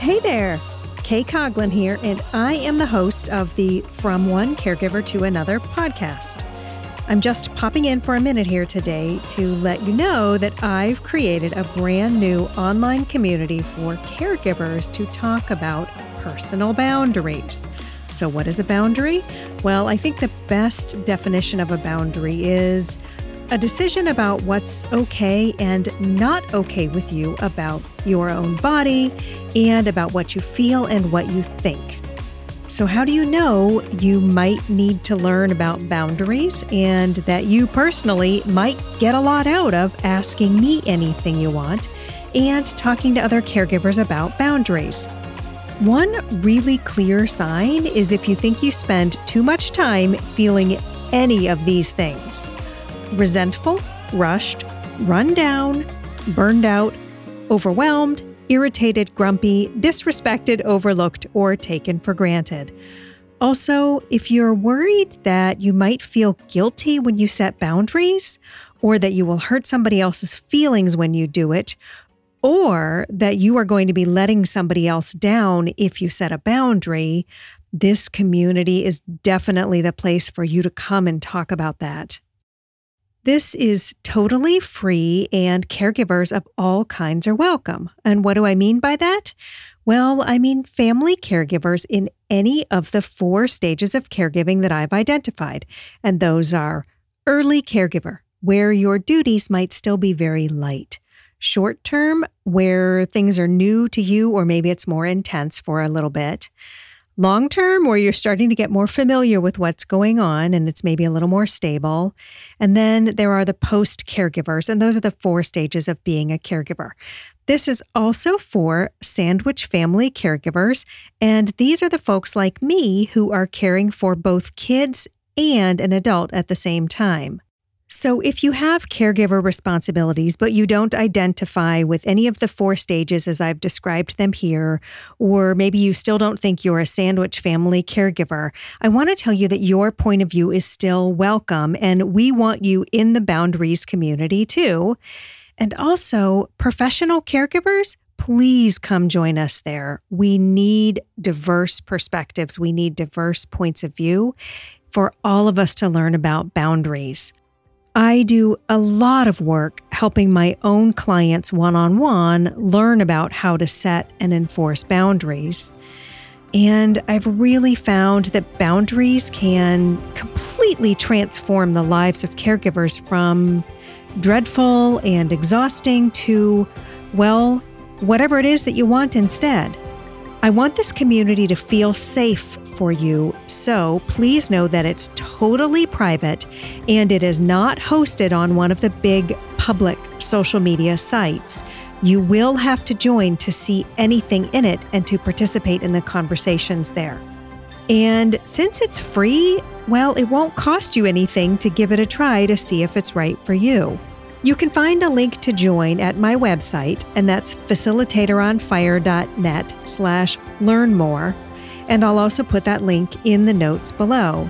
Hey there, Kay Coglin here, and I am the host of the From One Caregiver to Another podcast. I'm just popping in for a minute here today to let you know that I've created a brand new online community for caregivers to talk about personal boundaries. So, what is a boundary? Well, I think the best definition of a boundary is a decision about what's okay and not okay with you about your own body and about what you feel and what you think. So, how do you know you might need to learn about boundaries and that you personally might get a lot out of asking me anything you want and talking to other caregivers about boundaries? One really clear sign is if you think you spend too much time feeling any of these things resentful, rushed, run down, burned out, overwhelmed, irritated, grumpy, disrespected, overlooked, or taken for granted. Also, if you're worried that you might feel guilty when you set boundaries, or that you will hurt somebody else's feelings when you do it, or that you are going to be letting somebody else down if you set a boundary, this community is definitely the place for you to come and talk about that. This is totally free, and caregivers of all kinds are welcome. And what do I mean by that? Well, I mean family caregivers in any of the four stages of caregiving that I've identified. And those are early caregiver, where your duties might still be very light. Short term, where things are new to you, or maybe it's more intense for a little bit long term, where you're starting to get more familiar with what's going on and it's maybe a little more stable. And then there are the post caregivers, and those are the four stages of being a caregiver. This is also for sandwich family caregivers, and these are the folks like me who are caring for both kids and an adult at the same time. So, if you have caregiver responsibilities, but you don't identify with any of the four stages as I've described them here, or maybe you still don't think you're a sandwich family caregiver, I want to tell you that your point of view is still welcome, and we want you in the boundaries community too. And also, professional caregivers, please come join us there. We need diverse perspectives, we need diverse points of view for all of us to learn about boundaries. I do a lot of work helping my own clients one on one learn about how to set and enforce boundaries. And I've really found that boundaries can completely transform the lives of caregivers from dreadful and exhausting to, well, whatever it is that you want instead. I want this community to feel safe for you, so please know that it's totally private and it is not hosted on one of the big public social media sites. You will have to join to see anything in it and to participate in the conversations there. And since it's free, well, it won't cost you anything to give it a try to see if it's right for you. You can find a link to join at my website, and that's facilitatoronfire.net slash learn more. And I'll also put that link in the notes below.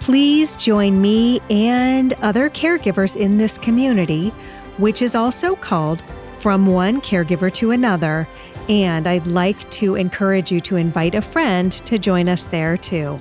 Please join me and other caregivers in this community, which is also called From One Caregiver to Another. And I'd like to encourage you to invite a friend to join us there too.